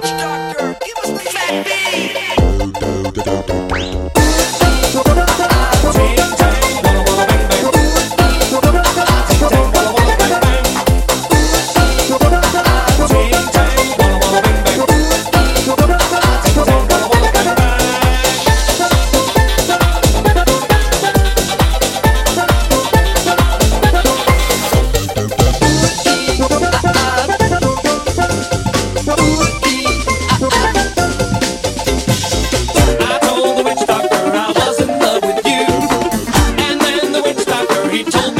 witch doctor, give us what you. he told me.